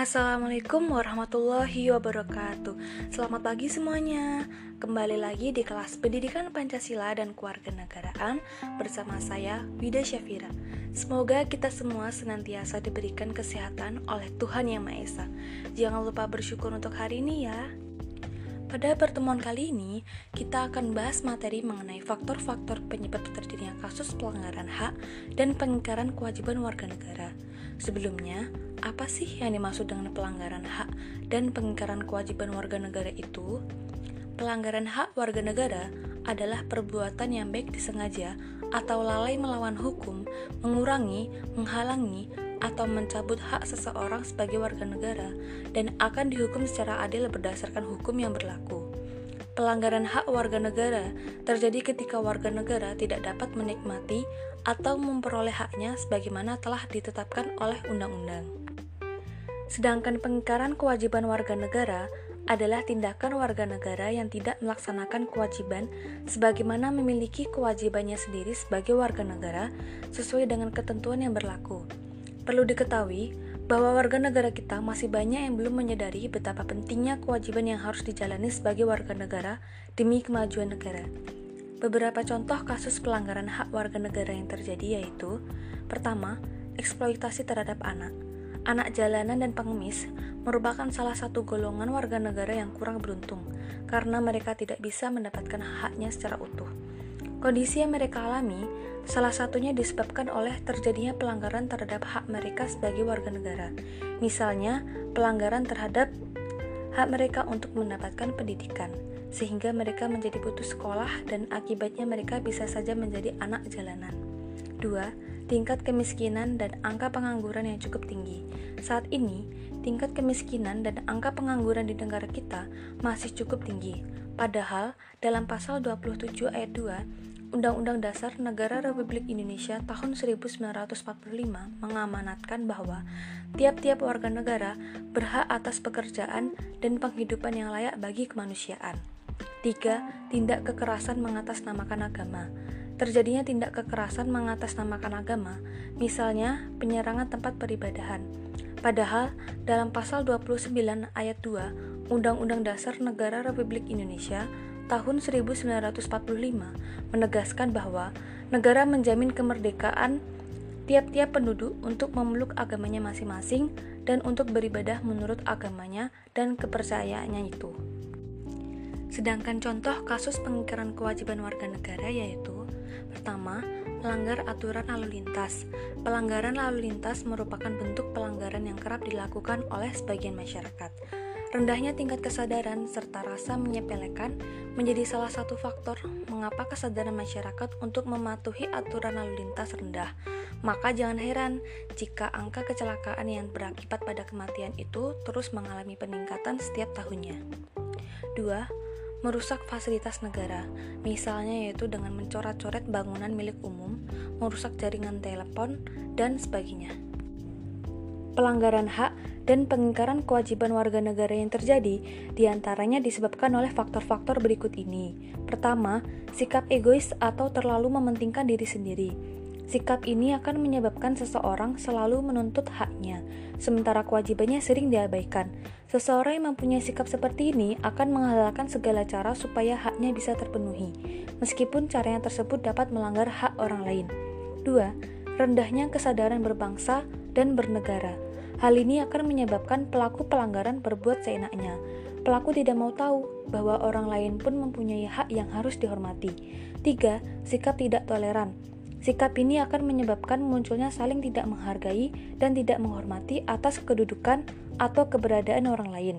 Assalamualaikum warahmatullahi wabarakatuh. Selamat pagi semuanya. Kembali lagi di kelas Pendidikan Pancasila dan Kewarganegaraan Bersama saya, Wida Syafira. Semoga kita semua senantiasa diberikan kesehatan oleh Tuhan Yang Maha Esa. Jangan lupa bersyukur untuk hari ini ya. Pada pertemuan kali ini, kita akan bahas materi mengenai faktor-faktor penyebab terjadinya kasus pelanggaran hak dan pengingkaran kewajiban warga negara. Sebelumnya, apa sih yang dimaksud dengan pelanggaran hak dan pengingkaran kewajiban warga negara itu? Pelanggaran hak warga negara adalah perbuatan yang baik disengaja atau lalai melawan hukum, mengurangi, menghalangi, atau mencabut hak seseorang sebagai warga negara dan akan dihukum secara adil berdasarkan hukum yang berlaku. Pelanggaran hak warga negara terjadi ketika warga negara tidak dapat menikmati atau memperoleh haknya sebagaimana telah ditetapkan oleh undang-undang. Sedangkan pengingkaran kewajiban warga negara adalah tindakan warga negara yang tidak melaksanakan kewajiban sebagaimana memiliki kewajibannya sendiri sebagai warga negara sesuai dengan ketentuan yang berlaku. Perlu diketahui bahwa warga negara kita masih banyak yang belum menyadari betapa pentingnya kewajiban yang harus dijalani sebagai warga negara demi kemajuan negara. Beberapa contoh kasus pelanggaran hak warga negara yang terjadi yaitu Pertama, eksploitasi terhadap anak. Anak jalanan dan pengemis merupakan salah satu golongan warga negara yang kurang beruntung karena mereka tidak bisa mendapatkan haknya secara utuh. Kondisi yang mereka alami salah satunya disebabkan oleh terjadinya pelanggaran terhadap hak mereka sebagai warga negara. Misalnya, pelanggaran terhadap hak mereka untuk mendapatkan pendidikan, sehingga mereka menjadi putus sekolah dan akibatnya mereka bisa saja menjadi anak jalanan. 2. Tingkat kemiskinan dan angka pengangguran yang cukup tinggi. Saat ini, tingkat kemiskinan dan angka pengangguran di negara kita masih cukup tinggi. Padahal, dalam pasal 27 ayat 2, Undang-Undang Dasar Negara Republik Indonesia tahun 1945 mengamanatkan bahwa tiap-tiap warga negara berhak atas pekerjaan dan penghidupan yang layak bagi kemanusiaan. 3. Tindak kekerasan mengatasnamakan agama. Terjadinya tindak kekerasan mengatasnamakan agama, misalnya penyerangan tempat peribadahan. Padahal dalam pasal 29 ayat 2 Undang-Undang Dasar Negara Republik Indonesia tahun 1945 menegaskan bahwa negara menjamin kemerdekaan tiap-tiap penduduk untuk memeluk agamanya masing-masing dan untuk beribadah menurut agamanya dan kepercayaannya itu. Sedangkan contoh kasus pengingkaran kewajiban warga negara yaitu Pertama, melanggar aturan lalu lintas. Pelanggaran lalu lintas merupakan bentuk pelanggaran yang kerap dilakukan oleh sebagian masyarakat. Rendahnya tingkat kesadaran serta rasa menyepelekan menjadi salah satu faktor mengapa kesadaran masyarakat untuk mematuhi aturan lalu lintas rendah. Maka jangan heran jika angka kecelakaan yang berakibat pada kematian itu terus mengalami peningkatan setiap tahunnya. 2. Merusak fasilitas negara, misalnya yaitu dengan mencoret-coret bangunan milik umum, merusak jaringan telepon, dan sebagainya. Pelanggaran hak dan pengingkaran kewajiban warga negara yang terjadi di antaranya disebabkan oleh faktor-faktor berikut ini. Pertama, sikap egois atau terlalu mementingkan diri sendiri. Sikap ini akan menyebabkan seseorang selalu menuntut haknya, sementara kewajibannya sering diabaikan. Seseorang yang mempunyai sikap seperti ini akan menghalalkan segala cara supaya haknya bisa terpenuhi, meskipun caranya tersebut dapat melanggar hak orang lain. 2. Rendahnya kesadaran berbangsa dan bernegara. Hal ini akan menyebabkan pelaku pelanggaran berbuat seenaknya. Pelaku tidak mau tahu bahwa orang lain pun mempunyai hak yang harus dihormati. 3. Sikap tidak toleran. Sikap ini akan menyebabkan munculnya saling tidak menghargai dan tidak menghormati atas kedudukan atau keberadaan orang lain.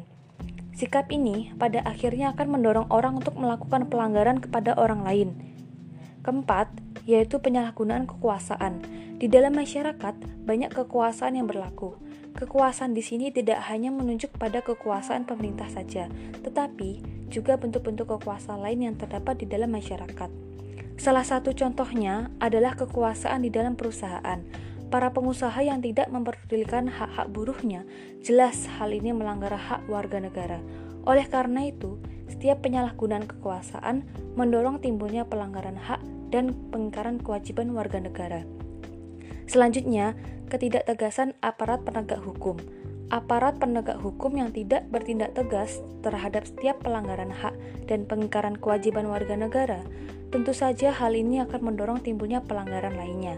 Sikap ini pada akhirnya akan mendorong orang untuk melakukan pelanggaran kepada orang lain. Keempat, yaitu penyalahgunaan kekuasaan. Di dalam masyarakat, banyak kekuasaan yang berlaku. Kekuasaan di sini tidak hanya menunjuk pada kekuasaan pemerintah saja, tetapi juga bentuk-bentuk kekuasaan lain yang terdapat di dalam masyarakat. Salah satu contohnya adalah kekuasaan di dalam perusahaan. Para pengusaha yang tidak memperdulikan hak-hak buruhnya, jelas hal ini melanggar hak warga negara. Oleh karena itu, setiap penyalahgunaan kekuasaan mendorong timbulnya pelanggaran hak dan pengingkaran kewajiban warga negara. Selanjutnya, ketidaktegasan aparat penegak hukum. aparat penegak hukum yang tidak bertindak tegas terhadap setiap pelanggaran hak dan pengingkaran kewajiban warga negara, tentu saja hal ini akan mendorong timbulnya pelanggaran lainnya.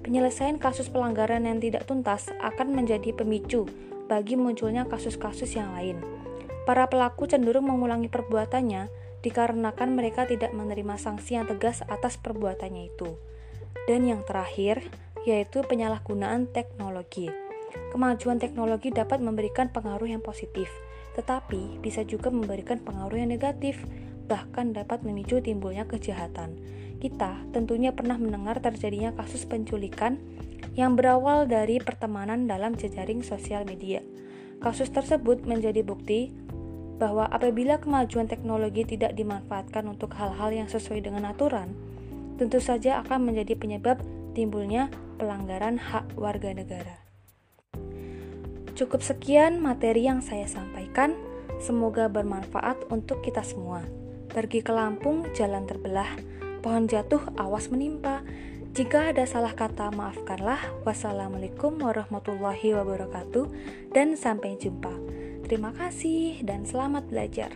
Penyelesaian kasus pelanggaran yang tidak tuntas akan menjadi pemicu bagi munculnya kasus-kasus yang lain. Para pelaku cenderung mengulangi perbuatannya dikarenakan mereka tidak menerima sanksi yang tegas atas perbuatannya itu. Dan yang terakhir, yaitu penyalahgunaan teknologi. Kemajuan teknologi dapat memberikan pengaruh yang positif, tetapi bisa juga memberikan pengaruh yang negatif, bahkan dapat memicu timbulnya kejahatan. Kita tentunya pernah mendengar terjadinya kasus penculikan yang berawal dari pertemanan dalam jejaring sosial media. Kasus tersebut menjadi bukti bahwa apabila kemajuan teknologi tidak dimanfaatkan untuk hal-hal yang sesuai dengan aturan, tentu saja akan menjadi penyebab timbulnya pelanggaran hak warga negara. Cukup sekian materi yang saya sampaikan. Semoga bermanfaat untuk kita semua. Pergi ke Lampung, jalan terbelah, pohon jatuh, awas menimpa. Jika ada salah kata, maafkanlah. Wassalamualaikum warahmatullahi wabarakatuh, dan sampai jumpa. Terima kasih dan selamat belajar.